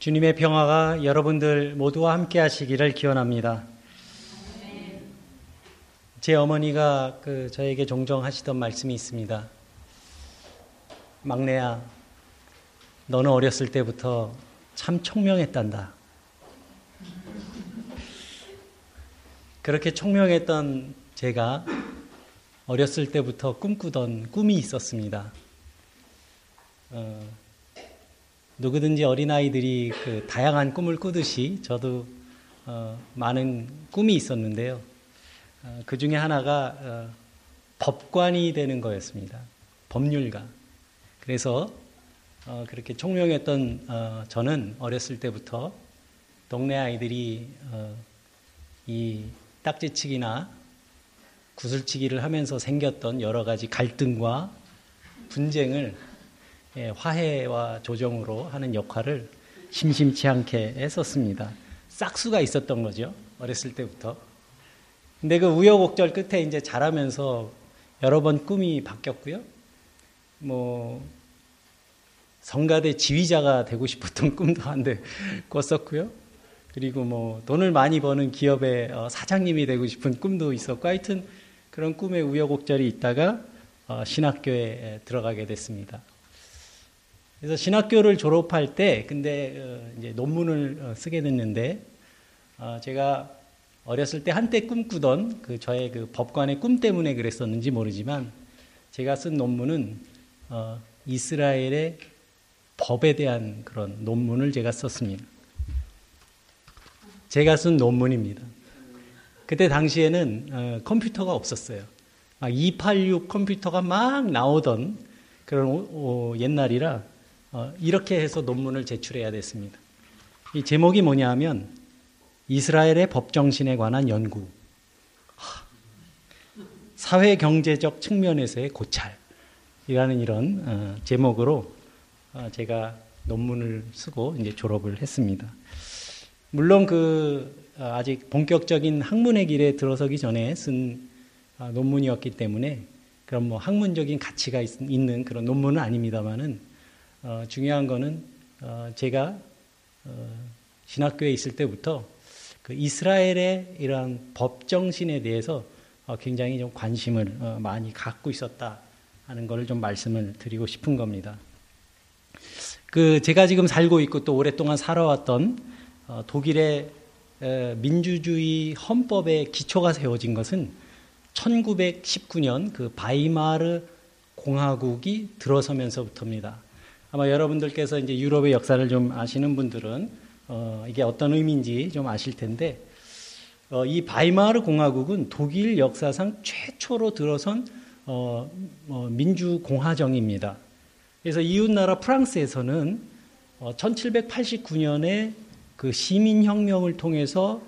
주님의 평화가 여러분들 모두와 함께 하시기를 기원합니다. 제 어머니가 그 저에게 종종 하시던 말씀이 있습니다. 막내야, 너는 어렸을 때부터 참 총명했단다. 그렇게 총명했던 제가 어렸을 때부터 꿈꾸던 꿈이 있었습니다. 어, 누구든지 어린아이들이 그 다양한 꿈을 꾸듯이 저도 어, 많은 꿈이 있었는데요. 어, 그 중에 하나가 어, 법관이 되는 거였습니다. 법률가. 그래서 어, 그렇게 총명했던 어, 저는 어렸을 때부터 동네 아이들이 어, 이 딱지치기나 구슬치기를 하면서 생겼던 여러 가지 갈등과 분쟁을 예, 화해와 조정으로 하는 역할을 심심치 않게 했었습니다. 싹수가 있었던 거죠. 어렸을 때부터. 근데 그 우여곡절 끝에 이제 자라면서 여러 번 꿈이 바뀌었고요. 뭐 성가대 지휘자가 되고 싶었던 꿈도 한데 꿨었고요. 그리고 뭐 돈을 많이 버는 기업의 어, 사장님이 되고 싶은 꿈도 있었고 하여튼 그런 꿈의 우여곡절이 있다가 어, 신학교에 들어가게 됐습니다. 그래서 신학교를 졸업할 때 근데 어, 이제 논문을 쓰게 됐는데 제가 어렸을 때 한때 꿈꾸던 그 저의 그 법관의 꿈 때문에 그랬었는지 모르지만 제가 쓴 논문은 이스라엘의 법에 대한 그런 논문을 제가 썼습니다. 제가 쓴 논문입니다. 그때 당시에는 어, 컴퓨터가 없었어요. 막 286 컴퓨터가 막 나오던 그런 옛날이라 어, 이렇게 해서 논문을 제출해야 됐습니다. 이 제목이 뭐냐면 이스라엘의 법정신에 관한 연구. 사회 경제적 측면에서의 고찰이라는 이런 어, 제목으로 어, 제가 논문을 쓰고 이제 졸업을 했습니다. 물론 그 어, 아직 본격적인 학문의 길에 들어서기 전에 쓴 어, 논문이었기 때문에 그런 뭐 학문적인 가치가 있, 는 그런 논문은 아닙니다만은 어, 중요한 거는 어, 제가 어, 신학교에 있을 때부터 그 이스라엘의 이러한 법 정신에 대해서 어, 굉장히 좀 관심을 많이 갖고 있었다 하는 것을 좀 말씀을 드리고 싶은 겁니다. 그 제가 지금 살고 있고 또 오랫동안 살아왔던 독일의 민주주의 헌법의 기초가 세워진 것은 1919년 그 바이마르 공화국이 들어서면서부터입니다. 아마 여러분들께서 이제 유럽의 역사를 좀 아시는 분들은 어, 이게 어떤 의미인지 좀 아실 텐데 어, 이 바이마르 공화국은 독일 역사상 최초로 들어선 어, 어 민주 공화정입니다. 그래서 이웃 나라 프랑스에서는 1789년에 어, 그 시민 혁명을 통해서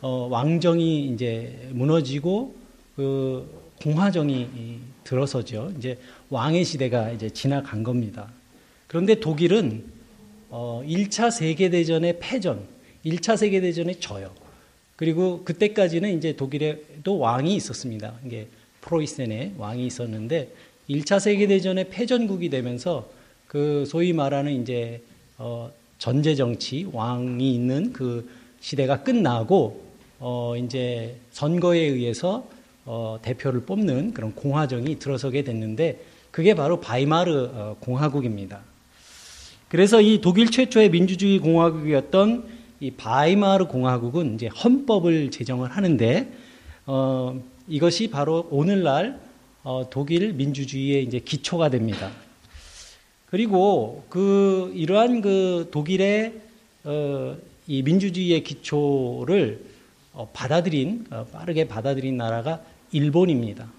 어, 왕정이 이제 무너지고 그 공화정이 들어서죠. 이제 왕의 시대가 이제 지나간 겁니다. 그런데 독일은 어, 1차 세계대전의 패전, 1차 세계대전에 져요. 그리고 그때까지는 이제 독일에도 왕이 있었습니다. 이게 프로이센에 왕이 있었는데 1차 세계대전의 패전국이 되면서 그 소위 말하는 이제 어, 전제 정치 왕이 있는 그 시대가 끝나고 어 이제 선거에 의해서 어 대표를 뽑는 그런 공화정이 들어서게 됐는데 그게 바로 바이마르 어 공화국입니다. 그래서 이 독일 최초의 민주주의 공화국이었던 이 바이마르 공화국은 이제 헌법을 제정을 하는데 어 이것이 바로 오늘날 어 독일 민주주의의 이제 기초가 됩니다. 그리고 그 이러한 그 독일의 어, 이 민주주의의 기초를 어, 받아들인 어, 빠르게 받아들인 나라가 일본입니다.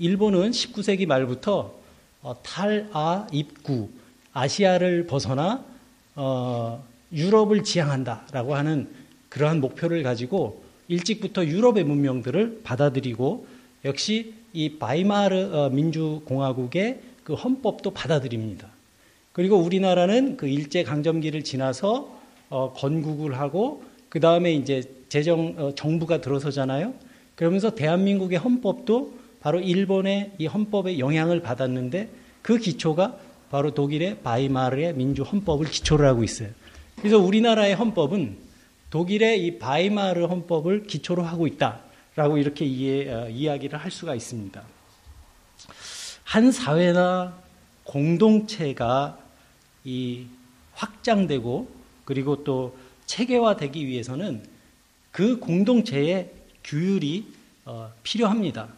일본은 19세기 말부터 어, 탈아 입구 아시아를 벗어나 어, 유럽을 지향한다라고 하는 그러한 목표를 가지고 일찍부터 유럽의 문명들을 받아들이고 역시 이 바이마르 어, 민주공화국의 그 헌법도 받아들입니다. 그리고 우리나라는 그 일제 강점기를 지나서 어, 건국을 하고 그 다음에 이제 재정 어, 정부가 들어서잖아요. 그러면서 대한민국의 헌법도 바로 일본의 이 헌법의 영향을 받았는데 그 기초가 바로 독일의 바이마르의 민주 헌법을 기초로 하고 있어요. 그래서 우리나라의 헌법은 독일의 이 바이마르 헌법을 기초로 하고 있다라고 이렇게 이해, 어, 이야기를 할 수가 있습니다. 한 사회나 공동체가 이 확장되고 그리고 또 체계화되기 위해서는 그 공동체의 규율이 어, 필요합니다.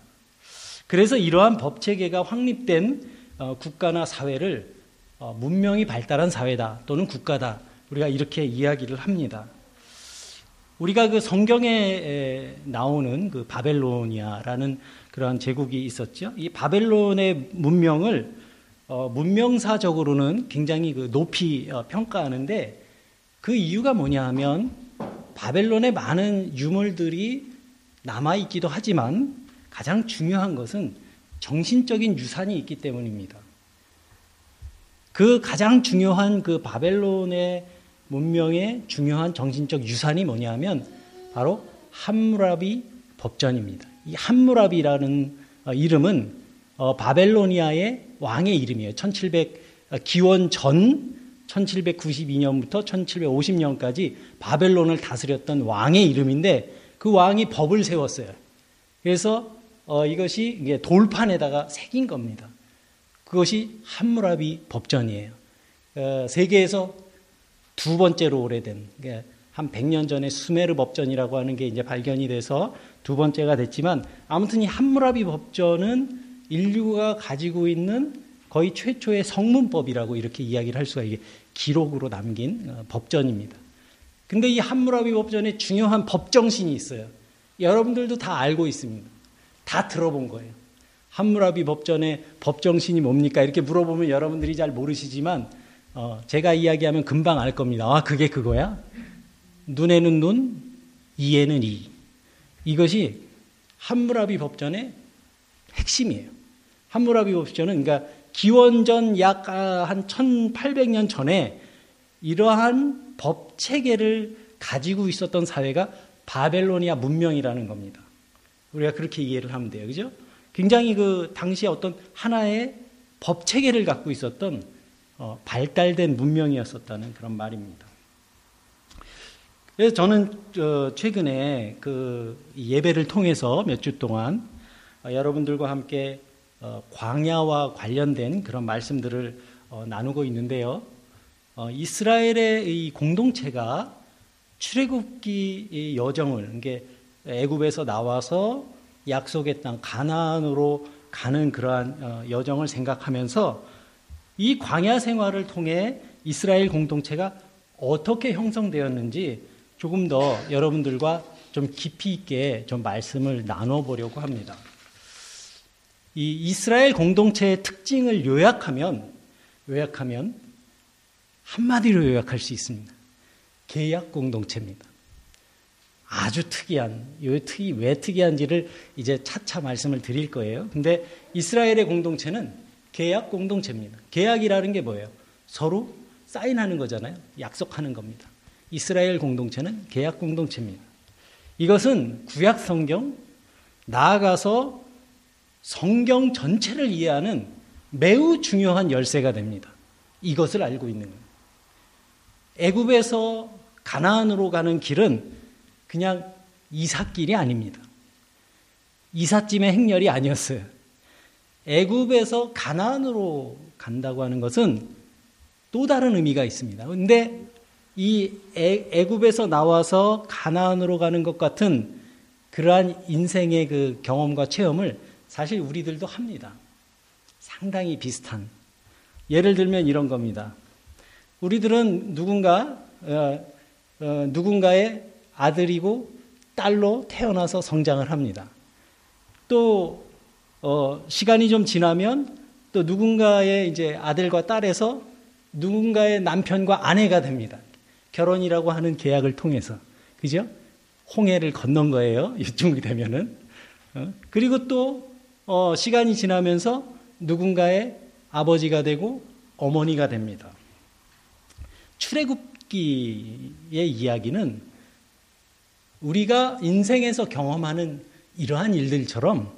그래서 이러한 법 체계가 확립된 어, 국가나 사회를 어, 문명이 발달한 사회다 또는 국가다 우리가 이렇게 이야기를 합니다. 우리가 그 성경에 나오는 그 바벨로니아라는 그러한 제국이 있었죠. 이 바벨론의 문명을 어, 문명사적으로는 굉장히 그 높이 어, 평가하는데 그 이유가 뭐냐 하면 바벨론의 많은 유물들이 남아 있기도 하지만 가장 중요한 것은 정신적인 유산이 있기 때문입니다. 그 가장 중요한 그 바벨론의 문명의 중요한 정신적 유산이 뭐냐면 바로 함무라비 법전입니다. 이 함무라비라는 어, 이름은 어, 바벨로니아의 왕의 이름이에요. 1700 어, 기원 전 1792년부터 1750년까지 바벨론을 다스렸던 왕의 이름인데 그 왕이 법을 세웠어요. 그래서 어, 이것이 돌판에다가 새긴 겁니다. 그것이 함무라비 법전이에요. 어, 세계에서 두 번째로 오래된 한 100년 전에 수메르 법전이라고 하는 게 이제 발견이 돼서 두 번째가 됐지만 아무튼 이 함무라비 법전은 인류가 가지고 있는 거의 최초의 성문법이라고 이렇게 이야기를 할 수가 이게 기록으로 남긴 어, 법전입니다. 근데 이 함무라비 법전에 중요한 법정신이 있어요. 여러분들도 다 알고 있습니다. 다 들어본 거예요. 함무라비 법전의 법정신이 뭡니까? 이렇게 물어보면 여러분들이 잘 모르시지만 어, 제가 이야기하면 금방 알 겁니다. 아, 그게 그거야? 눈에는 눈, 이에는 이. 이것이 함무라비 법전의 핵심이에요. 함무라비 법전은 그러니까 기원전 약 한 1800년 전에 이러한 법 체계를 가지고 있었던 사회가 바벨로니아 문명이라는 겁니다. 우리가 그렇게 이해를 하면 돼요. 그죠? 굉장히 그 당시에 어떤 하나의 법 체계를 갖고 있었던 어, 발달된 문명이었었다는 그런 말입니다. 그래서 저는 어, 최근에 그 예배를 통해서 몇 주 동안 어, 여러분들과 함께 어, 광야와 관련된 그런 말씀들을 어, 나누고 있는데요. 어, 이스라엘의 이 공동체가 출애굽기 여정을 이게 애굽에서 나와서 약속의 땅 가나안으로 가는 그러한 여정을 생각하면서 이 광야 생활을 통해 이스라엘 공동체가 어떻게 형성되었는지 조금 더 여러분들과 좀 깊이 있게 좀 말씀을 나눠 보려고 합니다. 이 이스라엘 공동체의 특징을 요약하면 요약하면 한마디로 요약할 수 있습니다. 계약 공동체입니다. 아주 특이한, 이 특이, 왜 특이한지를 이제 차차 말씀을 드릴 거예요. 근데 이스라엘의 공동체는 계약 공동체입니다. 계약이라는 게 뭐예요? 서로 사인하는 거잖아요. 약속하는 겁니다. 이스라엘 공동체는 계약 공동체입니다. 이것은 구약 성경, 나아가서 성경 전체를 이해하는 매우 중요한 열쇠가 됩니다. 이것을 알고 있는 겁니다. 애굽에서 가나안으로 가는 길은 그냥 이삿길이 아닙니다. 이삿짐의 행렬이 아니었어요. 애굽에서 가나안으로 간다고 하는 것은 또 다른 의미가 있습니다. 근데 이 애 굽에서 나와서 가나안으로 가는 것 같은 그러한 인생의 그 경험과 체험을 사실 우리들도 합니다. 상당히 비슷한. 예를 들면 이런 겁니다. 우리들은 누군가 어, 어, 누군가의 아들이고 딸로 태어나서 성장을 합니다. 또 어, 시간이 좀 지나면 또 누군가의 이제 아들과 딸에서 누군가의 남편과 아내가 됩니다. 결혼이라고 하는 계약을 통해서. 그죠? 홍해를 건넌 거예요. 이쯤이 되면은. 어? 그리고 또, 어, 시간이 지나면서 누군가의 아버지가 되고 어머니가 됩니다. 출애굽기의 이야기는 우리가 인생에서 경험하는 이러한 일들처럼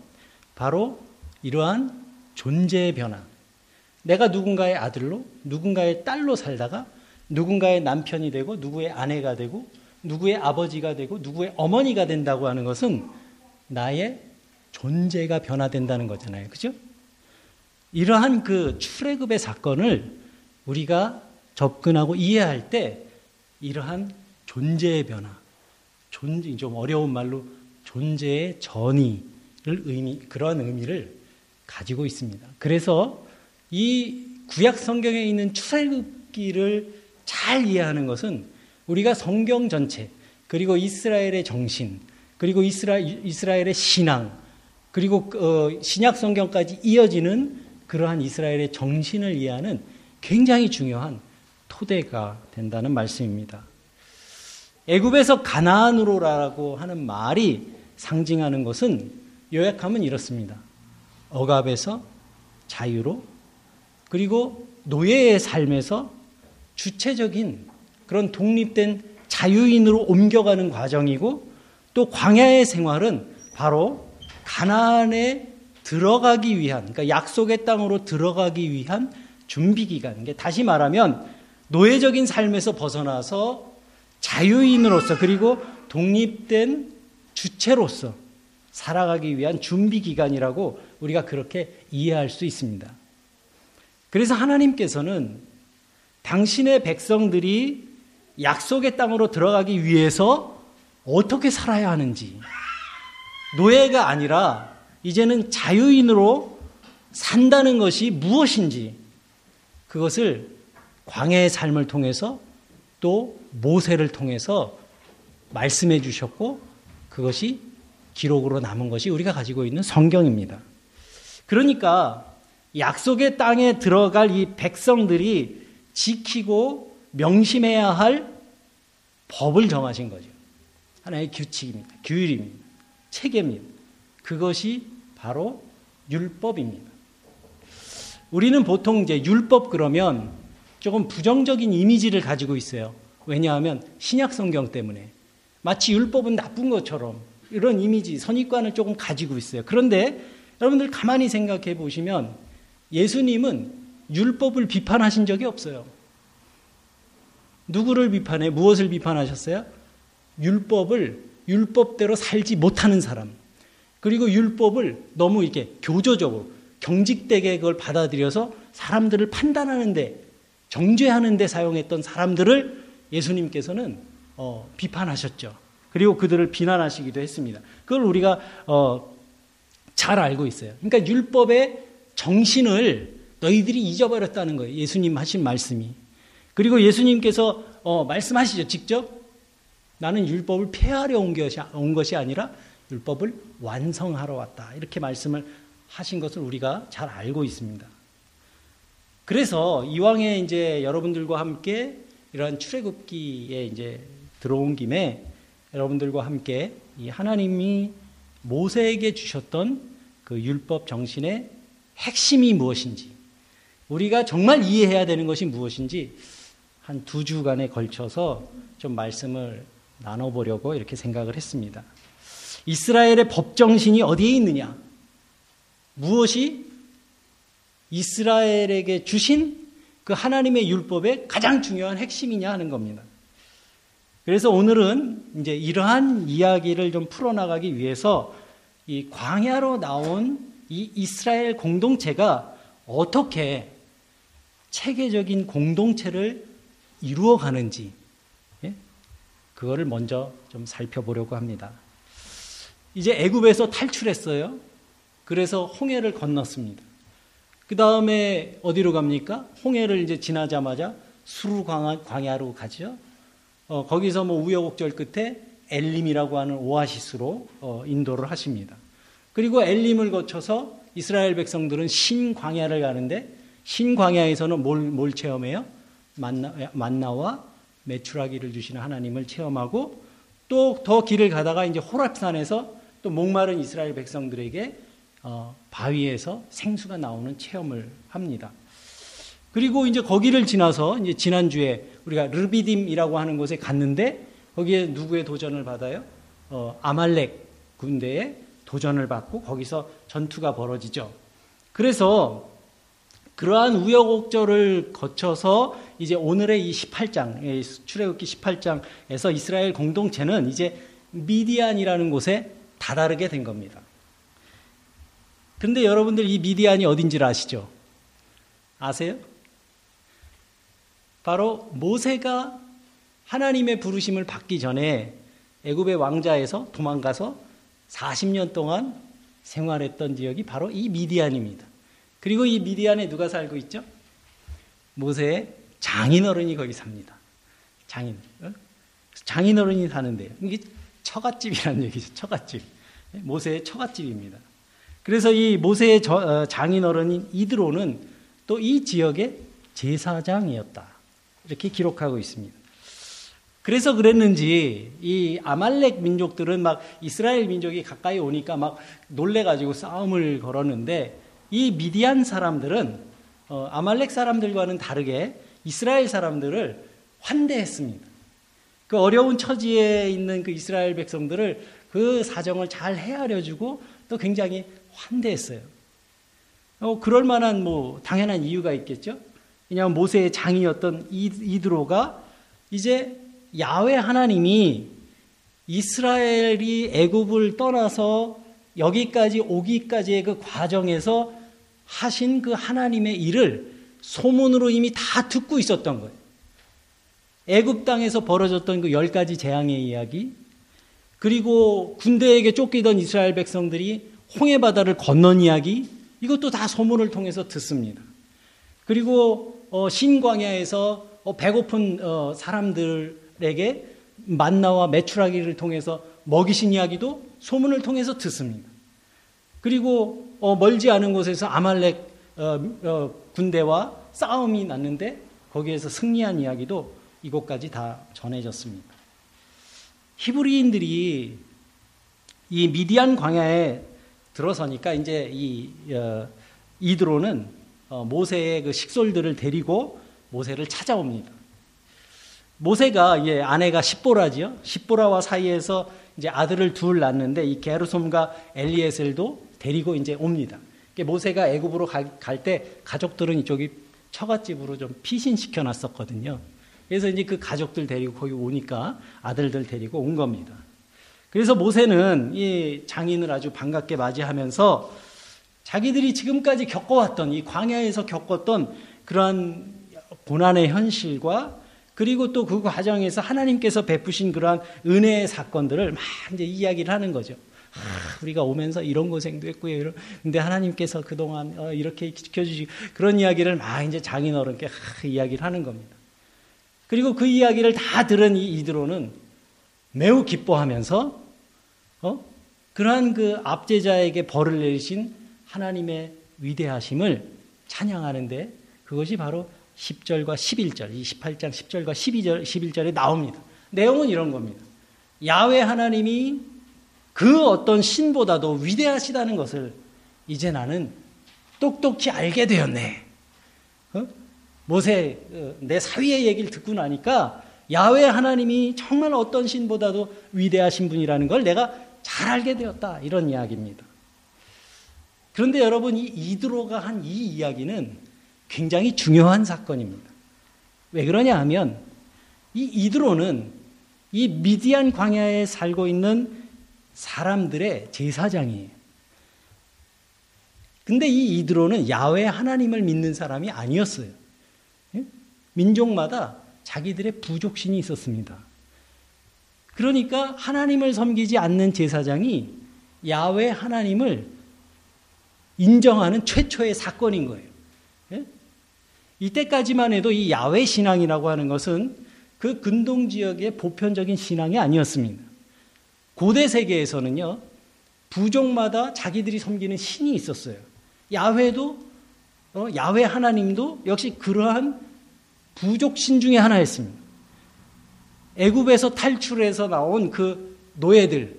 바로 이러한 존재의 변화. 내가 누군가의 아들로, 누군가의 딸로 살다가 누군가의 남편이 되고 누구의 아내가 되고 누구의 아버지가 되고 누구의 어머니가 된다고 하는 것은 나의 존재가 변화된다는 거잖아요. 그죠? 이러한 그 출애굽의 사건을 우리가 접근하고 이해할 때 이러한 존재의 변화, 존재 좀 어려운 말로 존재의 전이를 의미 그런 의미를 가지고 있습니다. 그래서 이 구약 성경에 있는 출애굽기를 잘 이해하는 것은 우리가 성경 전체 그리고 이스라엘의 정신 그리고 이스라, 이스라엘의 신앙 그리고 어, 신약 성경까지 이어지는 그러한 이스라엘의 정신을 이해하는 굉장히 중요한 토대가 된다는 말씀입니다. 애굽에서 가나안으로라고 하는 말이 상징하는 것은 요약하면 이렇습니다. 억압에서 자유로 그리고 노예의 삶에서 주체적인 그런 독립된 자유인으로 옮겨가는 과정이고 또 광야의 생활은 바로 가나안에 들어가기 위한 그러니까 약속의 땅으로 들어가기 위한 준비 기간. 다시 말하면 노예적인 삶에서 벗어나서 자유인으로서 그리고 독립된 주체로서 살아가기 위한 준비 기간이라고 우리가 그렇게 이해할 수 있습니다. 그래서 하나님께서는 당신의 백성들이 약속의 땅으로 들어가기 위해서 어떻게 살아야 하는지 노예가 아니라 이제는 자유인으로 산다는 것이 무엇인지 그것을 광야의 삶을 통해서 또 모세를 통해서 말씀해 주셨고 그것이 기록으로 남은 것이 우리가 가지고 있는 성경입니다. 그러니까 약속의 땅에 들어갈 이 백성들이 지키고 명심해야 할 법을 정하신 거죠. 하나의 규칙입니다. 규율입니다. 체계입니다. 그것이 바로 율법입니다. 우리는 보통 이제 율법 그러면 조금 부정적인 이미지를 가지고 있어요. 왜냐하면 신약 성경 때문에 마치 율법은 나쁜 것처럼 이런 이미지, 선입관을 조금 가지고 있어요. 그런데 여러분들 가만히 생각해 보시면 예수님은 율법을 비판하신 적이 없어요. 누구를 비판해? 무엇을 비판하셨어요? 율법을 율법대로 살지 못하는 사람. 그리고 율법을 너무 이렇게 교조적으로 경직되게 그걸 받아들여서 사람들을 판단하는데 정죄하는 데 사용했던 사람들을 예수님께서는 어, 비판하셨죠. 그리고 그들을 비난하시기도 했습니다. 그걸 우리가 어, 잘 알고 있어요. 그러니까 율법의 정신을 너희들이 잊어버렸다는 거예요. 예수님 하신 말씀이. 그리고 예수님께서 어, 말씀하시죠. 직접 나는 율법을 폐하려 온 것이, 온 것이 아니라 율법을 완성하러 왔다. 이렇게 말씀을 하신 것을 우리가 잘 알고 있습니다. 그래서 이왕에 이제 여러분들과 함께 이러한 출애굽기에 이제 들어온 김에 여러분들과 함께 이 하나님이 모세에게 주셨던 그 율법 정신의 핵심이 무엇인지 우리가 정말 이해해야 되는 것이 무엇인지 한 두 주간에 걸쳐서 좀 말씀을 나눠보려고 이렇게 생각을 했습니다. 이스라엘의 법 정신이 어디에 있느냐? 무엇이 이스라엘에게 주신 그 하나님의 율법의 가장 중요한 핵심이냐 하는 겁니다. 그래서 오늘은 이제 이러한 이야기를 좀 풀어나가기 위해서 이 광야로 나온 이 이스라엘 공동체가 어떻게 체계적인 공동체를 이루어 가는지, 예? 그거를 먼저 좀 살펴보려고 합니다. 이제 애굽에서 탈출했어요. 그래서 홍해를 건넜습니다. 그 다음에 어디로 갑니까? 홍해를 이제 지나자마자 수루 광야 로 가죠. 어, 거기서 뭐 우여곡절 끝에 엘림이라고 하는 오아시스로 어, 인도를 하십니다. 그리고 엘림을 거쳐서 이스라엘 백성들은 신광야를 가는데 신광야에서는 뭘, 뭘 체험해요? 만나, 만나와 메추라기를 주시는 하나님을 체험하고 또 더 길을 가다가 이제 호랍산에서 또 목마른 이스라엘 백성들에게 어, 바위에서 생수가 나오는 체험을 합니다. 그리고 이제 거기를 지나서 이제 지난주에 우리가 르비딤이라고 하는 곳에 갔는데 거기에 누구의 도전을 받아요? 어, 아말렉 군대의 도전을 받고 거기서 전투가 벌어지죠. 그래서 그러한 우여곡절을 거쳐서 이제 오늘의 이 18장, 출애굽기 18장에서 이스라엘 공동체는 이제 미디안이라는 곳에 다다르게 된 겁니다. 근데 여러분들 이 미디안이 어딘지를 아시죠? 아세요? 바로 모세가 하나님의 부르심을 받기 전에 애굽의 왕자에서 도망가서 40년 동안 생활했던 지역이 바로 이 미디안입니다. 그리고 이 미디안에 누가 살고 있죠? 모세의 장인어른이 거기 삽니다. 장인. 어? 장인어른이 사는데요. 이게 처갓집이라는 얘기죠. 처갓집. 모세의 처갓집입니다. 그래서 이 모세의 어, 장인어른인 이드로는 또 이 지역의 제사장이었다. 이렇게 기록하고 있습니다. 그래서 그랬는지 이 아말렉 민족들은 막 이스라엘 민족이 가까이 오니까 막 놀래가지고 싸움을 걸었는데 이 미디안 사람들은 어, 아말렉 사람들과는 다르게 이스라엘 사람들을 환대했습니다. 그 어려운 처지에 있는 그 이스라엘 백성들을 그 사정을 잘 헤아려주고 또 굉장히 환대했어요. 어, 그럴 만한 뭐 당연한 이유가 있겠죠. 왜냐하면 모세의 장이었던 이드로가 이제 야외 하나님이 이스라엘이 애굽을 떠나서 여기까지 오기까지의 그 과정에서 하신 그 하나님의 일을 소문으로 이미 다 듣고 있었던 거예요. 애굽 땅에서 벌어졌던 그 열 가지 재앙의 이야기, 그리고 군대에게 쫓기던 이스라엘 백성들이 홍해 바다를 건넌 이야기, 이것도 다 소문을 통해서 듣습니다. 그리고 어, 신광야에서 어, 배고픈 어, 사람들 에게 만나와 메추라기를 통해서 먹이신 이야기도 소문을 통해서 듣습니다. 그리고 어, 멀지 않은 곳에서 아말렉 어, 어, 군대와 싸움이 났는데 거기에서 승리한 이야기도 이곳까지 다 전해졌습니다. 히브리인들이 이 미디안 광야에 들어서니까 이제 이 어, 이드로는 어, 모세의 그 식솔들을 데리고 모세를 찾아옵니다. 모세가 예, 아내가 십보라지요. 십보라와 사이에서 이제 아들을 둘 낳는데 이 게르솜과 엘리에셀도 데리고 이제 옵니다. 모세가 애굽으로 갈 때 가족들은 이쪽이 처갓집으로 좀 피신시켜 놨었거든요. 그래서 이제 그 가족들 데리고 거기 오니까 아들들 데리고 온 겁니다. 그래서 모세는 이 장인을 아주 반갑게 맞이하면서 자기들이 지금까지 겪어왔던 이 광야에서 겪었던 그러한 고난의 현실과 그리고 또 그 과정에서 하나님께서 베푸신 그러한 은혜의 사건들을 막 이제 이야기를 하는 거죠. 아, 우리가 오면서 이런 고생도 했고요. 이런, 근데 하나님께서 그동안 어, 이렇게 지켜주시고 그런 이야기를 막 이제 장인어른께 아, 이야기를 하는 겁니다. 그리고 그 이야기를 다 들은 이 이드로는 매우 기뻐하면서 어? 그러한 그 압제자에게 벌을 내리신 하나님의 위대하심을 찬양하는데 그것이 바로 10절과 11절, 이 18장 10절과 12절, 11절에 나옵니다. 내용은 이런 겁니다. 야외 하나님이 그 어떤 신보다도 위대하시다는 것을 이제 나는 똑똑히 알게 되었네. 어? 모세, 어, 내 사위의 얘기를 듣고 나니까 야외 하나님이 정말 어떤 신보다도 위대하신 분이라는 걸 내가 잘 알게 되었다. 이런 이야기입니다. 그런데 여러분, 이 이드로가 한 이 이야기는 굉장히 중요한 사건입니다. 왜 그러냐 하면 이 이드로는 이 미디안 광야에 살고 있는 사람들의 제사장이에요. 근데 이 이드로는 야외 하나님을 믿는 사람이 아니었어요. 예? 민족마다 자기들의 부족신이 있었습니다. 그러니까 하나님을 섬기지 않는 제사장이 야외 하나님을 인정하는 최초의 사건인 거예요. 이때까지만 해도 이 야외 신앙이라고 하는 것은 그 근동 지역의 보편적인 신앙이 아니었습니다. 고대 세계에서는요, 부족마다 자기들이 섬기는 신이 있었어요. 야훼도, 어, 야훼 하나님도 역시 그러한 부족 신 중의 하나였습니다. 애굽에서 탈출해서 나온 그 노예들,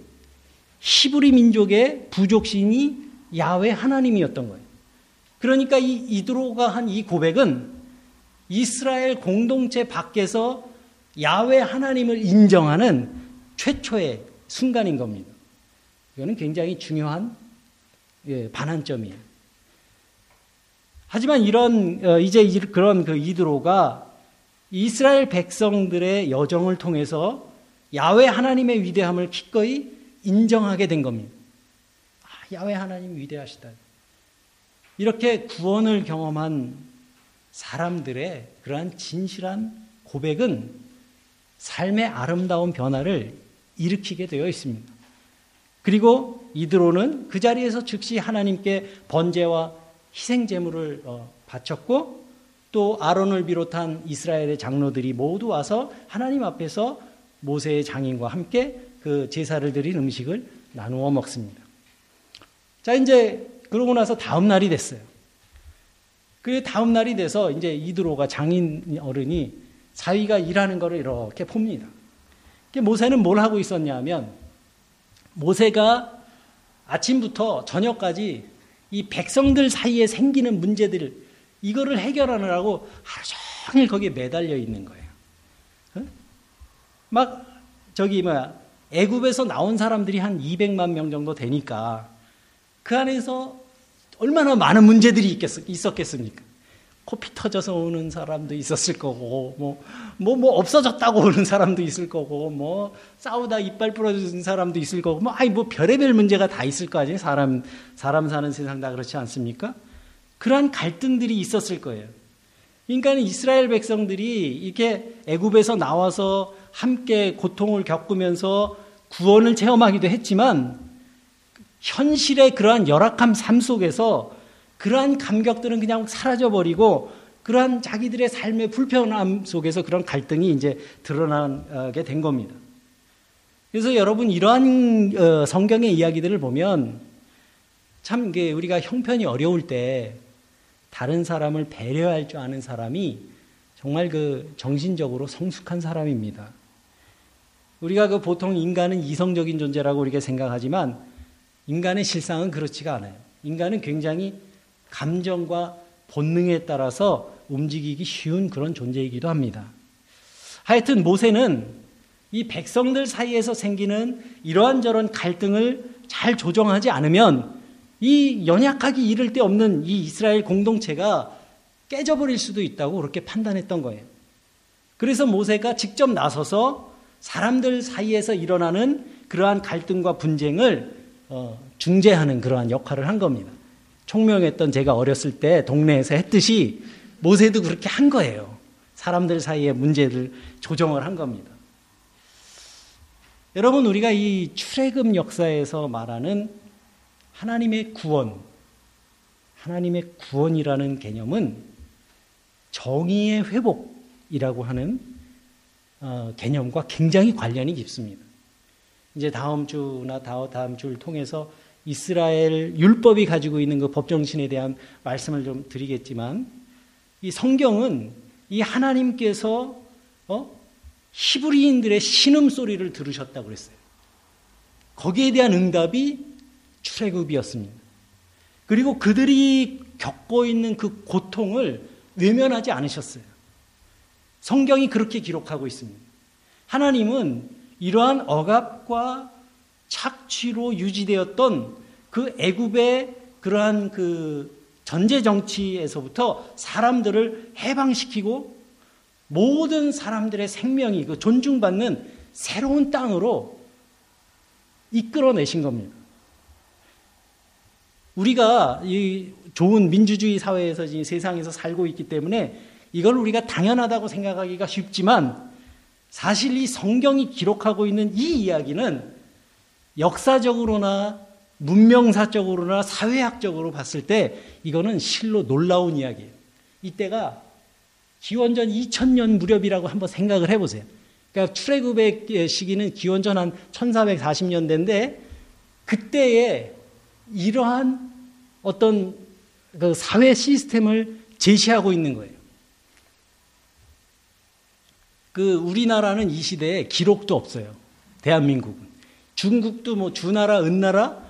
히브리 민족의 부족 신이 야훼 하나님이었던 거예요. 그러니까 이 이드로가 한 이 고백은 이스라엘 공동체 밖에서 야외 하나님을 인정하는 최초의 순간인 겁니다. 이거는 굉장히 중요한 예, 반환점이에요. 하지만 이런 어, 이제 그런 그 이드로가 이스라엘 백성들의 여정을 통해서 야외 하나님의 위대함을 기꺼이 인정하게 된 겁니다. 아, 야외 하나님 위대하시다. 이렇게 구원을 경험한 사람들의 그러한 진실한 고백은 삶의 아름다운 변화를 일으키게 되어 있습니다. 그리고 이드로는 그 자리에서 즉시 하나님께 번제와 희생 제물을 어, 바쳤고 또 아론을 비롯한 이스라엘의 장로들이 모두 와서 하나님 앞에서 모세의 장인과 함께 그 제사를 드린 음식을 나누어 먹습니다. 자, 이제 그러고 나서 다음 날이 됐어요. 그 다음 날이 돼서 이제 이드로가 장인 어른이 사위가 일하는 거를 이렇게 봅니다. 모세는 뭘 하고 있었냐면 모세가 아침부터 저녁까지 이 백성들 사이에 생기는 문제들을 이거를 해결하느라고 하루 종일 거기에 매달려 있는 거예요. 막 저기 뭐야 애굽에서 나온 사람들이 한 200만 명 정도 되니까 그 안에서 얼마나 많은 문제들이 있었겠습니까? 코피 터져서 오는 사람도 있었을 거고, 뭐, 뭐, 뭐, 없어졌다고 오는 사람도 있을 거고, 뭐, 싸우다 이빨 부러진 사람도 있을 거고, 뭐, 아니, 뭐, 별의별 문제가 다 있을 거 아니에요? 사람, 사람 사는 세상 다 그렇지 않습니까? 그러한 갈등들이 있었을 거예요. 그러니까 이스라엘 백성들이 이렇게 애굽에서 나와서 함께 고통을 겪으면서 구원을 체험하기도 했지만, 현실의 그러한 열악한 삶 속에서 그러한 감격들은 그냥 사라져 버리고 그러한 자기들의 삶의 불편함 속에서 그런 갈등이 이제 드러나게 된 겁니다. 그래서 여러분 이러한 어, 성경의 이야기들을 보면 참 우리가 형편이 어려울 때 다른 사람을 배려할 줄 아는 사람이 정말 그 정신적으로 성숙한 사람입니다. 우리가 그 보통 인간은 이성적인 존재라고 우리가 생각하지만 인간의 실상은 그렇지가 않아요. 인간은 굉장히 감정과 본능에 따라서 움직이기 쉬운 그런 존재이기도 합니다. 하여튼 모세는 이 백성들 사이에서 생기는 이러한 저런 갈등을 잘 조정하지 않으면 이 연약하기 이를 데 없는 이 이스라엘 공동체가 깨져버릴 수도 있다고 그렇게 판단했던 거예요. 그래서 모세가 직접 나서서 사람들 사이에서 일어나는 그러한 갈등과 분쟁을 어, 중재하는 그러한 역할을 한 겁니다. 총명했던 제가 어렸을 때 동네에서 했듯이 모세도 그렇게 한 거예요. 사람들 사이의 문제를 조정을 한 겁니다. 여러분, 우리가 이 출애굽 역사에서 말하는 하나님의 구원, 하나님의 구원이라는 개념은 정의의 회복이라고 하는 어, 개념과 굉장히 관련이 깊습니다. 이제 다음 주나 다음 주를 통해서 이스라엘 율법이 가지고 있는 그 법정신에 대한 말씀을 좀 드리겠지만 이 성경은 이 하나님께서 어? 히브리인들의 신음 소리를 들으셨다고 그랬어요. 거기에 대한 응답이 출애굽이었습니다. 그리고 그들이 겪고 있는 그 고통을 외면하지 않으셨어요. 성경이 그렇게 기록하고 있습니다. 하나님은 이러한 억압과 착취로 유지되었던 그 애굽의 그러한 그 전제 정치에서부터 사람들을 해방시키고 모든 사람들의 생명이 그 존중받는 새로운 땅으로 이끌어내신 겁니다. 우리가 이 좋은 민주주의 사회에서 세상에서 살고 있기 때문에 이걸 우리가 당연하다고 생각하기가 쉽지만 사실 이 성경이 기록하고 있는 이 이야기는 역사적으로나 문명사적으로나 사회학적으로 봤을 때 이거는 실로 놀라운 이야기예요. 이때가 기원전 2000년 무렵이라고 한번 생각을 해보세요. 그러니까 출애굽의 시기는 기원전 한 1440년대인데 그때에 이러한 어떤 그 사회 시스템을 제시하고 있는 거예요. 그 우리나라는 이 시대에 기록도 없어요. 대한민국은. 중국도 뭐 주나라, 은나라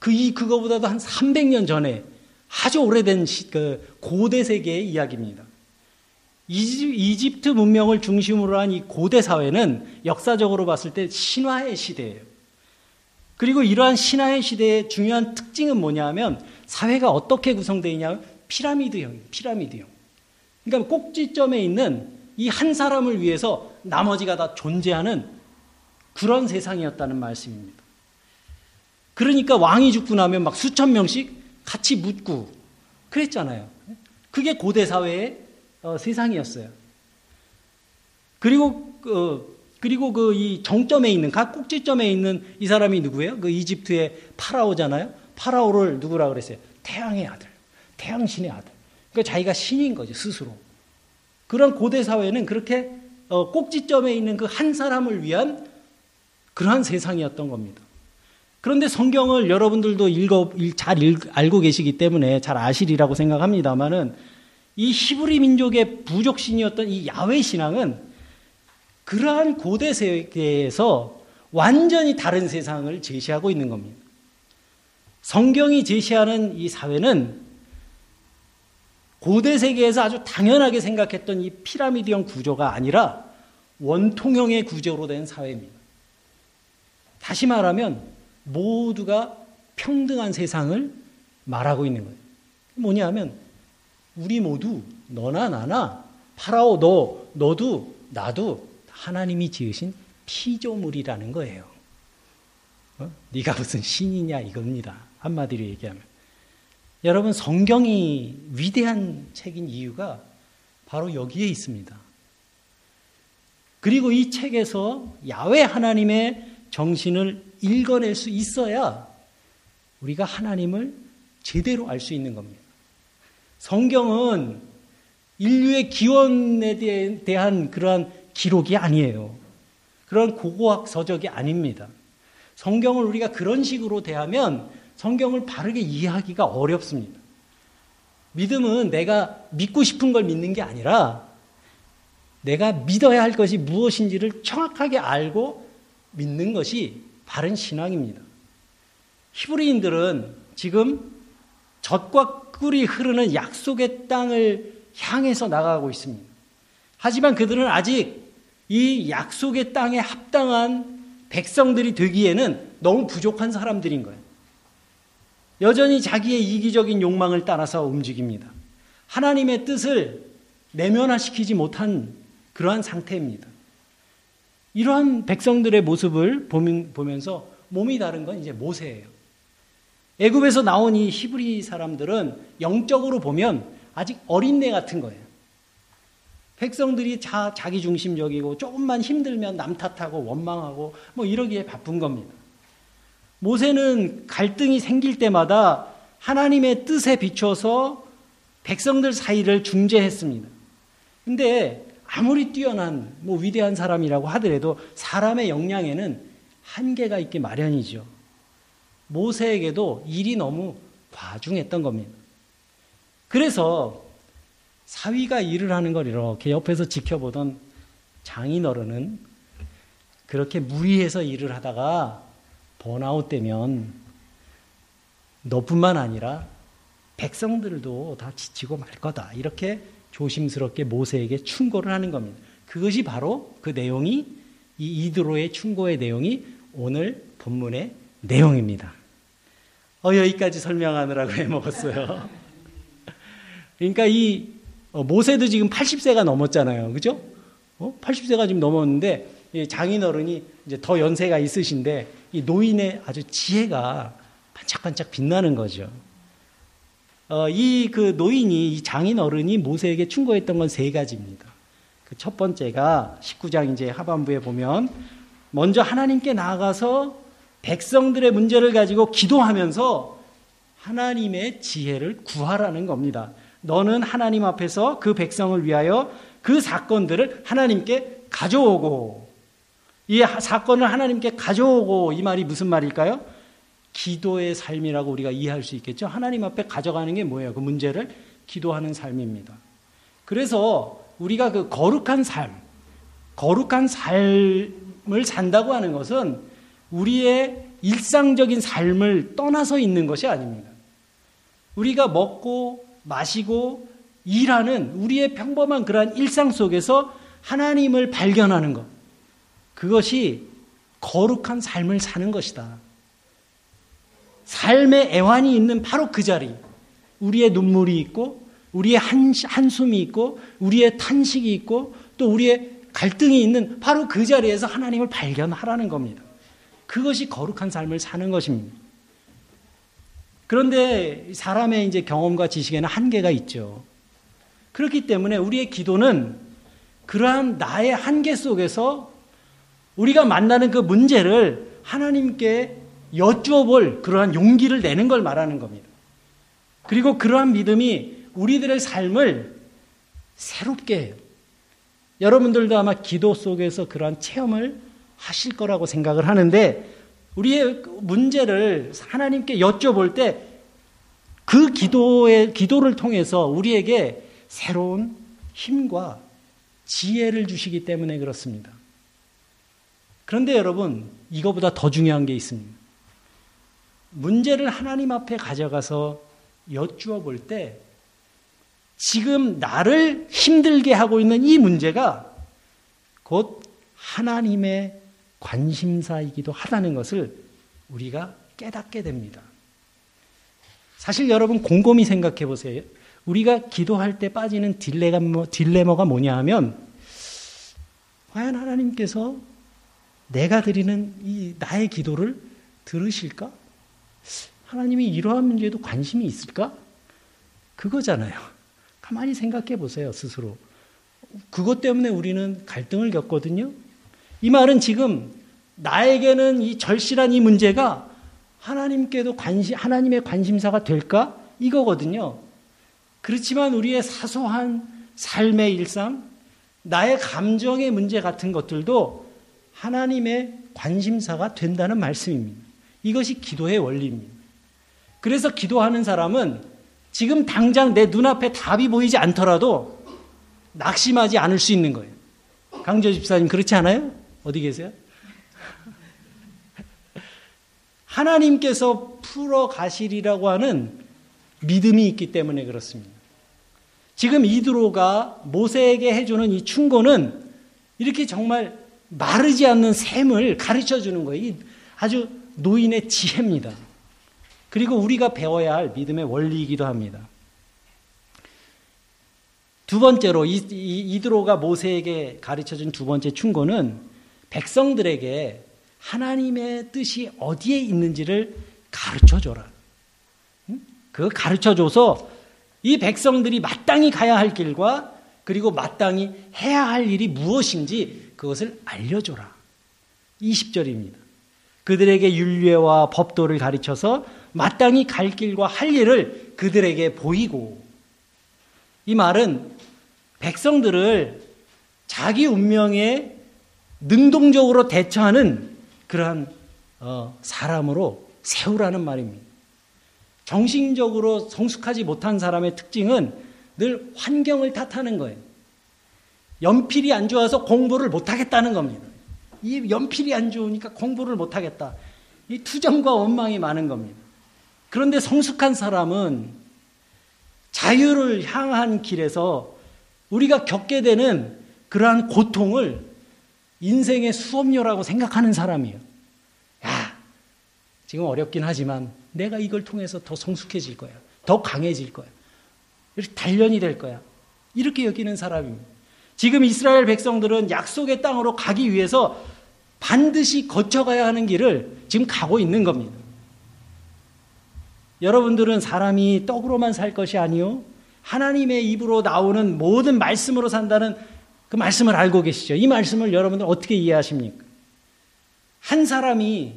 그 이 그거보다도 한 300년 전에 아주 오래된 시, 그 고대 세계의 이야기입니다. 이집, 이집트 문명을 중심으로 한 이 고대 사회는 역사적으로 봤을 때 신화의 시대예요. 그리고 이러한 신화의 시대의 중요한 특징은 뭐냐면 사회가 어떻게 구성되어 있냐면 피라미드형, 피라미드형. 그러니까 꼭지점에 있는 이 한 사람을 위해서 나머지가 다 존재하는 그런 세상이었다는 말씀입니다. 그러니까 왕이 죽고 나면 막 수천 명씩 같이 묻고 그랬잖아요. 그게 고대 사회의 어, 세상이었어요. 그리고 그 그리고 그 이 정점에 있는 각 꼭지점에 있는 이 사람이 누구예요? 그 이집트의 파라오잖아요. 파라오를 누구라 그랬어요? 태양의 아들, 태양 신의 아들. 그러니까 자기가 신인 거죠 스스로. 그런 고대 사회는 그렇게 어, 꼭지점에 있는 그 한 사람을 위한 그러한 세상이었던 겁니다. 그런데 성경을 여러분들도 읽어 잘 읽, 알고 계시기 때문에 잘 아시리라고 생각합니다만은 이 히브리 민족의 부족 신이었던 이 야훼 신앙은 그러한 고대 세계에서 완전히 다른 세상을 제시하고 있는 겁니다. 성경이 제시하는 이 사회는 고대 세계에서 아주 당연하게 생각했던 이 피라미드형 구조가 아니라 원통형의 구조로 된 사회입니다. 다시 말하면 모두가 평등한 세상을 말하고 있는 거예요. 뭐냐 하면 우리 모두 너나 나나 파라오 너 너도 나도 하나님이 지으신 피조물이라는 거예요. 어? 네가 무슨 신이냐 이겁니다. 한마디로 얘기하면 여러분 성경이 위대한 책인 이유가 바로 여기에 있습니다. 그리고 이 책에서 야외 하나님의 정신을 읽어낼 수 있어야 우리가 하나님을 제대로 알 수 있는 겁니다. 성경은 인류의 기원에 대한 그러한 기록이 아니에요. 그런 고고학 서적이 아닙니다. 성경을 우리가 그런 식으로 대하면 성경을 바르게 이해하기가 어렵습니다. 믿음은 내가 믿고 싶은 걸 믿는 게 아니라 내가 믿어야 할 것이 무엇인지를 정확하게 알고 믿는 것이 바른 신앙입니다. 히브리인들은 지금 젖과 꿀이 흐르는 약속의 땅을 향해서 나가고 있습니다. 하지만 그들은 아직 이 약속의 땅에 합당한 백성들이 되기에는 너무 부족한 사람들인 거예요. 여전히 자기의 이기적인 욕망을 따라서 움직입니다. 하나님의 뜻을 내면화시키지 못한 그러한 상태입니다. 이러한 백성들의 모습을 보면서 몸이 다른 건 이제 모세예요. 애굽에서 나온 이 히브리 사람들은 영적으로 보면 아직 어린애 같은 거예요. 백성들이 자, 자기 중심적이고 조금만 힘들면 남 탓하고 원망하고 뭐 이러기에 바쁜 겁니다. 모세는 갈등이 생길 때마다 하나님의 뜻에 비춰서 백성들 사이를 중재했습니다. 근데 아무리 뛰어난 뭐 위대한 사람이라고 하더라도 사람의 역량에는 한계가 있기 마련이죠. 모세에게도 일이 너무 과중했던 겁니다. 그래서 사위가 일을 하는 걸 이렇게 옆에서 지켜보던 장인 어른은 그렇게 무리해서 일을 하다가 번아웃 되면 너뿐만 아니라 백성들도 다 지치고 말 거다. 이렇게 조심스럽게 모세에게 충고를 하는 겁니다. 그것이 바로 그 내용이 이 이드로의 충고의 내용이 오늘 본문의 내용입니다. 어, 여기까지 설명하느라고 해먹었어요. 그러니까 이 어, 모세도 지금 80세가 넘었잖아요. 그죠? 어? 80세가 지금 넘었는데 장인 어른이 이제 더 연세가 있으신데 이 노인의 아주 지혜가 반짝반짝 빛나는 거죠. 어, 이 그 노인이 이 장인 어른이 모세에게 충고했던 건 세 가지입니다. 그 첫 번째가 19장 이제 하반부에 보면 먼저 하나님께 나아가서 백성들의 문제를 가지고 기도하면서 하나님의 지혜를 구하라는 겁니다. 너는 하나님 앞에서 그 백성을 위하여 그 사건들을 하나님께 가져오고 이 사건을 하나님께 가져오고 이 말이 무슨 말일까요? 기도의 삶이라고 우리가 이해할 수 있겠죠. 하나님 앞에 가져가는 게 뭐예요? 그 문제를 기도하는 삶입니다. 그래서 우리가 그 거룩한 삶, 거룩한 삶을 산다고 하는 것은 우리의 일상적인 삶을 떠나서 있는 것이 아닙니다. 우리가 먹고 마시고 일하는 우리의 평범한 그러한 일상 속에서 하나님을 발견하는 것. 그것이 거룩한 삶을 사는 것이다. 삶의 애환이 있는 바로 그 자리, 우리의 눈물이 있고 우리의 한, 한숨이 있고, 우리의 탄식이 있고, 또 우리의 갈등이 있는 바로 그 자리에서 하나님을 발견하라는 겁니다. 그것이 거룩한 삶을 사는 것입니다. 그런데 사람의 이제 경험과 지식에는 한계가 있죠. 그렇기 때문에 우리의 기도는 그러한 나의 한계 속에서 우리가 만나는 그 문제를 하나님께 여쭈어볼 그러한 용기를 내는 걸 말하는 겁니다. 그리고 그러한 믿음이 우리들의 삶을 새롭게 해요. 여러분들도 아마 기도 속에서 그러한 체험을 하실 거라고 생각을 하는데 우리의 문제를 하나님께 여쭤볼 때 그 기도의 기도를 통해서 우리에게 새로운 힘과 지혜를 주시기 때문에 그렇습니다. 그런데 여러분, 이거보다 더 중요한 게 있습니다. 문제를 하나님 앞에 가져가서 여쭈어 볼 때, 지금 나를 힘들게 하고 있는 이 문제가 곧 하나님의 관심사이기도 하다는 것을 우리가 깨닫게 됩니다. 사실 여러분 곰곰이 생각해 보세요. 우리가 기도할 때 빠지는 딜레가 뭐, 딜레머가 뭐냐 하면 과연 하나님께서 내가 드리는 이 나의 기도를 들으실까? 하나님이 이러한 문제에도 관심이 있을까? 그거잖아요. 가만히 생각해 보세요, 스스로. 그것 때문에 우리는 갈등을 겪거든요. 이 말은 지금 나에게는 이 절실한 이 문제가 하나님께도 관심, 하나님의 관심사가 될까? 이거거든요. 그렇지만 우리의 사소한 삶의 일상, 나의 감정의 문제 같은 것들도 하나님의 관심사가 된다는 말씀입니다. 이것이 기도의 원리입니다. 그래서 기도하는 사람은 지금 당장 내 눈앞에 답이 보이지 않더라도 낙심하지 않을 수 있는 거예요. 강조 집사님 그렇지 않아요? 어디 계세요? 하나님께서 풀어 가시리라고 하는 믿음이 있기 때문에 그렇습니다. 지금 이드로가 모세에게 해주는 이 충고는 이렇게 정말 마르지 않는 샘을 가르쳐 주는 거예요. 아주 노인의 지혜입니다. 그리고 우리가 배워야 할 믿음의 원리이기도 합니다. 두 번째로 이드로가 모세에게 가르쳐 준 두 번째 충고는 백성들에게 하나님의 뜻이 어디에 있는지를 가르쳐 줘라. 그 가르쳐 줘서 이 백성들이 마땅히 가야 할 길과 그리고 마땅히 해야 할 일이 무엇인지 그것을 알려줘라. 20절입니다. 그들에게 윤례와 법도를 가르쳐서 마땅히 갈 길과 할 일을 그들에게 보이고 이 말은 백성들을 자기 운명에 능동적으로 대처하는 그러한 어, 사람으로 세우라는 말입니다. 정신적으로 성숙하지 못한 사람의 특징은 늘 환경을 탓하는 거예요. 연필이 안 좋아서 공부를 못하겠다는 겁니다. 이 연필이 안 좋으니까 공부를 못하겠다. 이 투정과 원망이 많은 겁니다. 그런데 성숙한 사람은 자유를 향한 길에서 우리가 겪게 되는 그러한 고통을 인생의 수업료라고 생각하는 사람이에요. 야, 지금 어렵긴 하지만 내가 이걸 통해서 더 성숙해질 거야. 더 강해질 거야. 이렇게 단련이 될 거야. 이렇게 여기는 사람입니다. 지금 이스라엘 백성들은 약속의 땅으로 가기 위해서 반드시 거쳐가야 하는 길을 지금 가고 있는 겁니다. 여러분들은 사람이 떡으로만 살 것이 아니요. 하나님의 입으로 나오는 모든 말씀으로 산다는 그 말씀을 알고 계시죠. 이 말씀을 여러분들 어떻게 이해하십니까? 한 사람이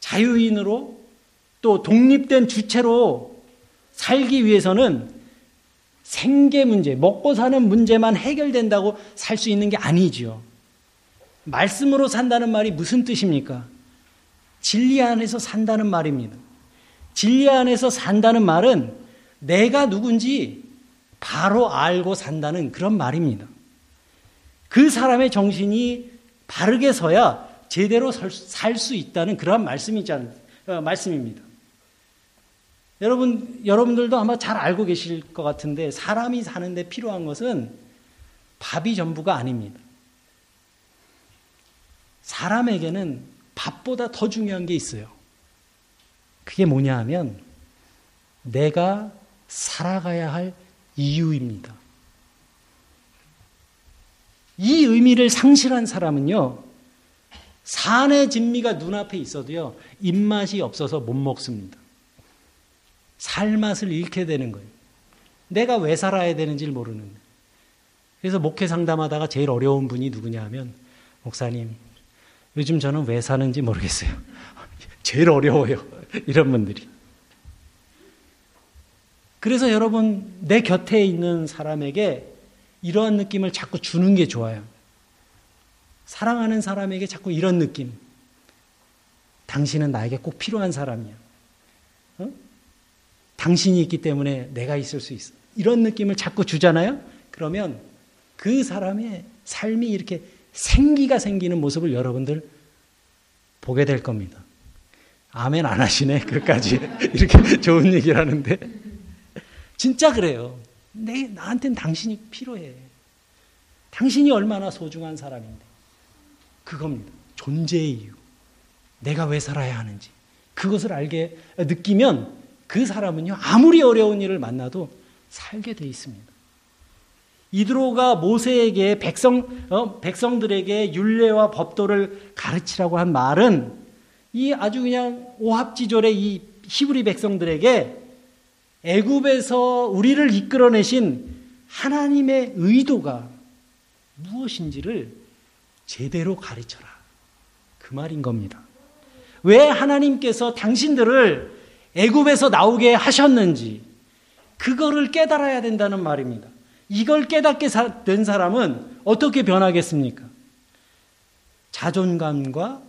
자유인으로 또 독립된 주체로 살기 위해서는 생계 문제, 먹고 사는 문제만 해결된다고 살 수 있는 게 아니지요. 말씀으로 산다는 말이 무슨 뜻입니까? 진리 안에서 산다는 말입니다. 진리 안에서 산다는 말은 내가 누군지 바로 알고 산다는 그런 말입니다. 그 사람의 정신이 바르게 서야 제대로 살 수 있다는 그러한 말씀이지 않, 어, 말씀입니다. 여러분, 여러분들도 아마 잘 알고 계실 것 같은데 사람이 사는데 필요한 것은 밥이 전부가 아닙니다. 사람에게는 밥보다 더 중요한 게 있어요. 그게 뭐냐 하면 내가 살아가야 할 이유입니다. 이 의미를 상실한 사람은요, 산의 진미가 눈앞에 있어도요, 입맛이 없어서 못 먹습니다. 살맛을 잃게 되는 거예요. 내가 왜 살아야 되는지를 모르는 거예요. 그래서 목회 상담하다가 제일 어려운 분이 누구냐 하면, 목사님, 요즘 저는 왜 사는지 모르겠어요. 제일 어려워요. 이런 분들이. 그래서 여러분, 내 곁에 있는 사람에게 이러한 느낌을 자꾸 주는 게 좋아요. 사랑하는 사람에게 자꾸 이런 느낌. 당신은 나에게 꼭 필요한 사람이야. 어? 당신이 있기 때문에 내가 있을 수 있어. 이런 느낌을 자꾸 주잖아요? 그러면 그 사람의 삶이 이렇게 생기가 생기는 모습을 여러분들 보게 될 겁니다. 아멘 안 하시네, 그까지. 이렇게 좋은 얘기를 하는데. 진짜 그래요. 내, 나한테는 당신이 필요해. 당신이 얼마나 소중한 사람인데. 그겁니다. 존재의 이유. 내가 왜 살아야 하는지. 그것을 알게 느끼면 그 사람은요, 아무리 어려운 일을 만나도 살게 돼 있습니다. 이드로가 모세에게 백성, 어, 백성들에게 율례와 법도를 가르치라고 한 말은 이 아주 그냥 오합지졸의 이 히브리 백성들에게 애굽에서 우리를 이끌어내신 하나님의 의도가 무엇인지를 제대로 가르쳐라. 그 말인 겁니다. 왜 하나님께서 당신들을 애굽에서 나오게 하셨는지 그거를 깨달아야 된다는 말입니다. 이걸 깨닫게 된 사람은 어떻게 변하겠습니까? 자존감과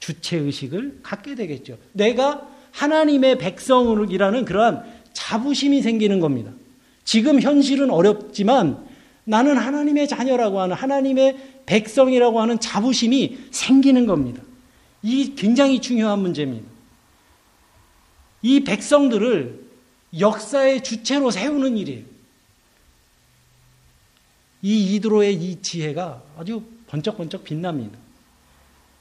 주체의식을 갖게 되겠죠. 내가 하나님의 백성이라는 그러한 자부심이 생기는 겁니다. 지금 현실은 어렵지만 나는 하나님의 자녀라고 하는 하나님의 백성이라고 하는 자부심이 생기는 겁니다. 이 굉장히 중요한 문제입니다. 이 백성들을 역사의 주체로 세우는 일이에요. 이 이드로의 이 지혜가 아주 번쩍번쩍 빛납니다.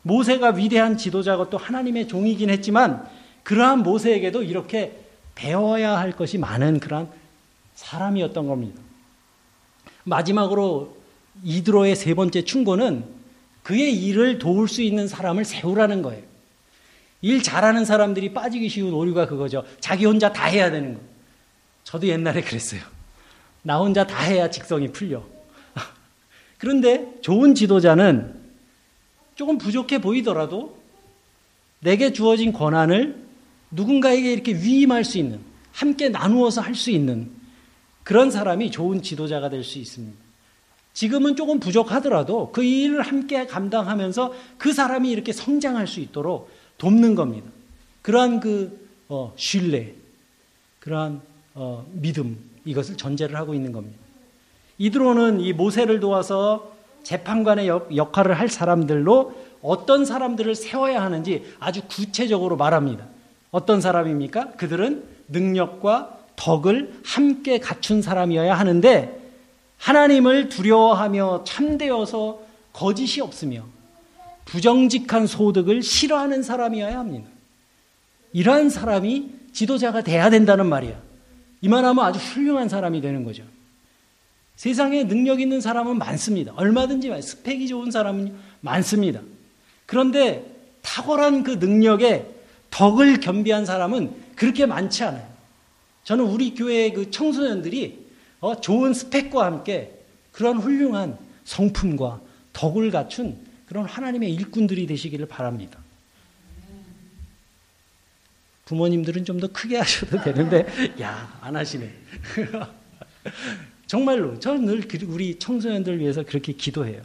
모세가 위대한 지도자고 또 하나님의 종이긴 했지만 그러한 모세에게도 이렇게 배워야 할 것이 많은 그런 사람이었던 겁니다. 마지막으로 이드로의 세 번째 충고는 그의 일을 도울 수 있는 사람을 세우라는 거예요. 일 잘하는 사람들이 빠지기 쉬운 오류가 그거죠. 자기 혼자 다 해야 되는 거. 저도 옛날에 그랬어요. 나 혼자 다 해야 직성이 풀려. 그런데 좋은 지도자는 조금 부족해 보이더라도 내게 주어진 권한을 누군가에게 이렇게 위임할 수 있는, 함께 나누어서 할 수 있는 그런 사람이 좋은 지도자가 될 수 있습니다. 지금은 조금 부족하더라도 그 일을 함께 감당하면서 그 사람이 이렇게 성장할 수 있도록 돕는 겁니다. 그러한 그 어, 신뢰, 그러한 어, 믿음 이것을 전제를 하고 있는 겁니다. 이드로는 이 모세를 도와서 재판관의 역, 역할을 할 사람들로 어떤 사람들을 세워야 하는지 아주 구체적으로 말합니다. 어떤 사람입니까? 그들은 능력과 덕을 함께 갖춘 사람이어야 하는데 하나님을 두려워하며 참되어서 거짓이 없으며 부정직한 소득을 싫어하는 사람이어야 합니다. 이러한 사람이 지도자가 돼야 된다는 말이야. 이만하면 아주 훌륭한 사람이 되는 거죠. 세상에 능력 있는 사람은 많습니다. 얼마든지 스펙이 좋은 사람은 많습니다. 그런데 탁월한 그 능력에 덕을 겸비한 사람은 그렇게 많지 않아요. 저는 우리 교회의 그 청소년들이 어, 좋은 스펙과 함께 그런 훌륭한 성품과 덕을 갖춘 그런 하나님의 일꾼들이 되시기를 바랍니다. 부모님들은 좀 더 크게 하셔도 되는데, 야, 안 하시네. 정말로, 저는 늘 그, 우리 청소년들 위해서 그렇게 기도해요.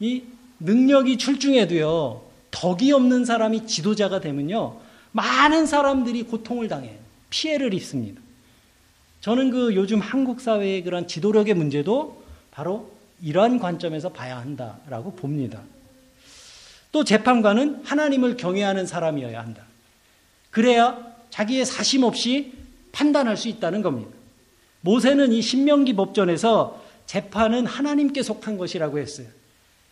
이 능력이 출중해도요, 덕이 없는 사람이 지도자가 되면요. 많은 사람들이 고통을 당해 피해를 입습니다. 저는 그 요즘 한국 사회의 그런 지도력의 문제도 바로 이러한 관점에서 봐야 한다라고 봅니다. 또 재판관은 하나님을 경외하는 사람이어야 한다. 그래야 자기의 사심 없이 판단할 수 있다는 겁니다. 모세는 이 신명기 법전에서 재판은 하나님께 속한 것이라고 했어요.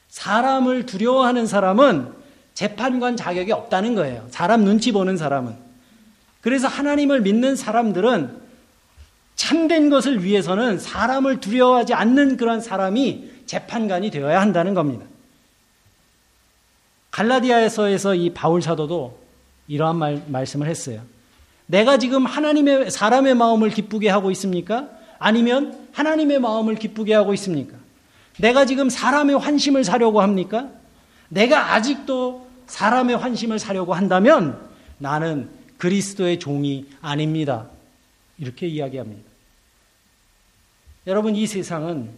사람을 두려워하는 사람은 재판관 자격이 없다는 거예요. 사람 눈치 보는 사람은. 그래서 하나님을 믿는 사람들은 참된 것을 위해서는 사람을 두려워하지 않는 그런 사람이 재판관이 되어야 한다는 겁니다. 갈라디아에서에서 이 바울 사도도 이러한 말, 말씀을 했어요. 내가 지금 하나님의 사람의 마음을 기쁘게 하고 있습니까? 아니면 하나님의 마음을 기쁘게 하고 있습니까? 내가 지금 사람의 환심을 사려고 합니까? 내가 아직도 사람의 환심을 사려고 한다면 나는 그리스도의 종이 아닙니다. 이렇게 이야기합니다. 여러분, 이 세상은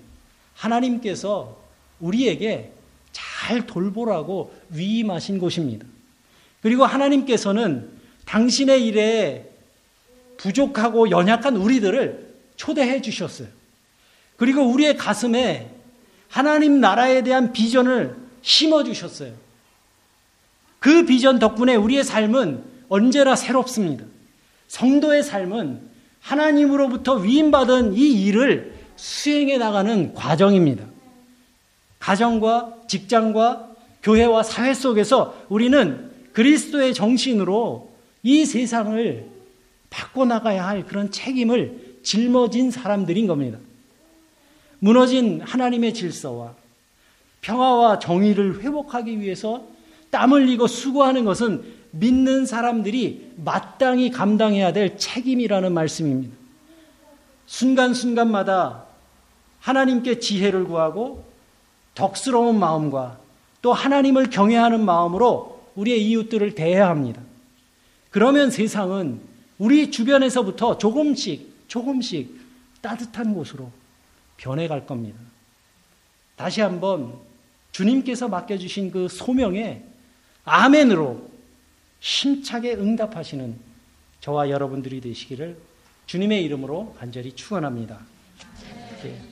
하나님께서 우리에게 잘 돌보라고 위임하신 곳입니다. 그리고 하나님께서는 당신의 일에 부족하고 연약한 우리들을 초대해 주셨어요. 그리고 우리의 가슴에 하나님 나라에 대한 비전을 심어 주셨어요. 그 비전 덕분에 우리의 삶은 언제나 새롭습니다. 성도의 삶은 하나님으로부터 위임받은 이 일을 수행해 나가는 과정입니다. 가정과 직장과 교회와 사회 속에서 우리는 그리스도의 정신으로 이 세상을 바꿔나가야 할 그런 책임을 짊어진 사람들인 겁니다. 무너진 하나님의 질서와 평화와 정의를 회복하기 위해서 땀 흘리고 수고하는 것은 믿는 사람들이 마땅히 감당해야 될 책임이라는 말씀입니다. 순간순간마다 하나님께 지혜를 구하고 덕스러운 마음과 또 하나님을 경외하는 마음으로 우리의 이웃들을 대해야 합니다. 그러면 세상은 우리 주변에서부터 조금씩 조금씩 따뜻한 곳으로 변해갈 겁니다. 다시 한번 주님께서 맡겨주신 그 소명에 아멘으로 힘차게 응답하시는 저와 여러분들이 되시기를 주님의 이름으로 간절히 축원합니다. 네.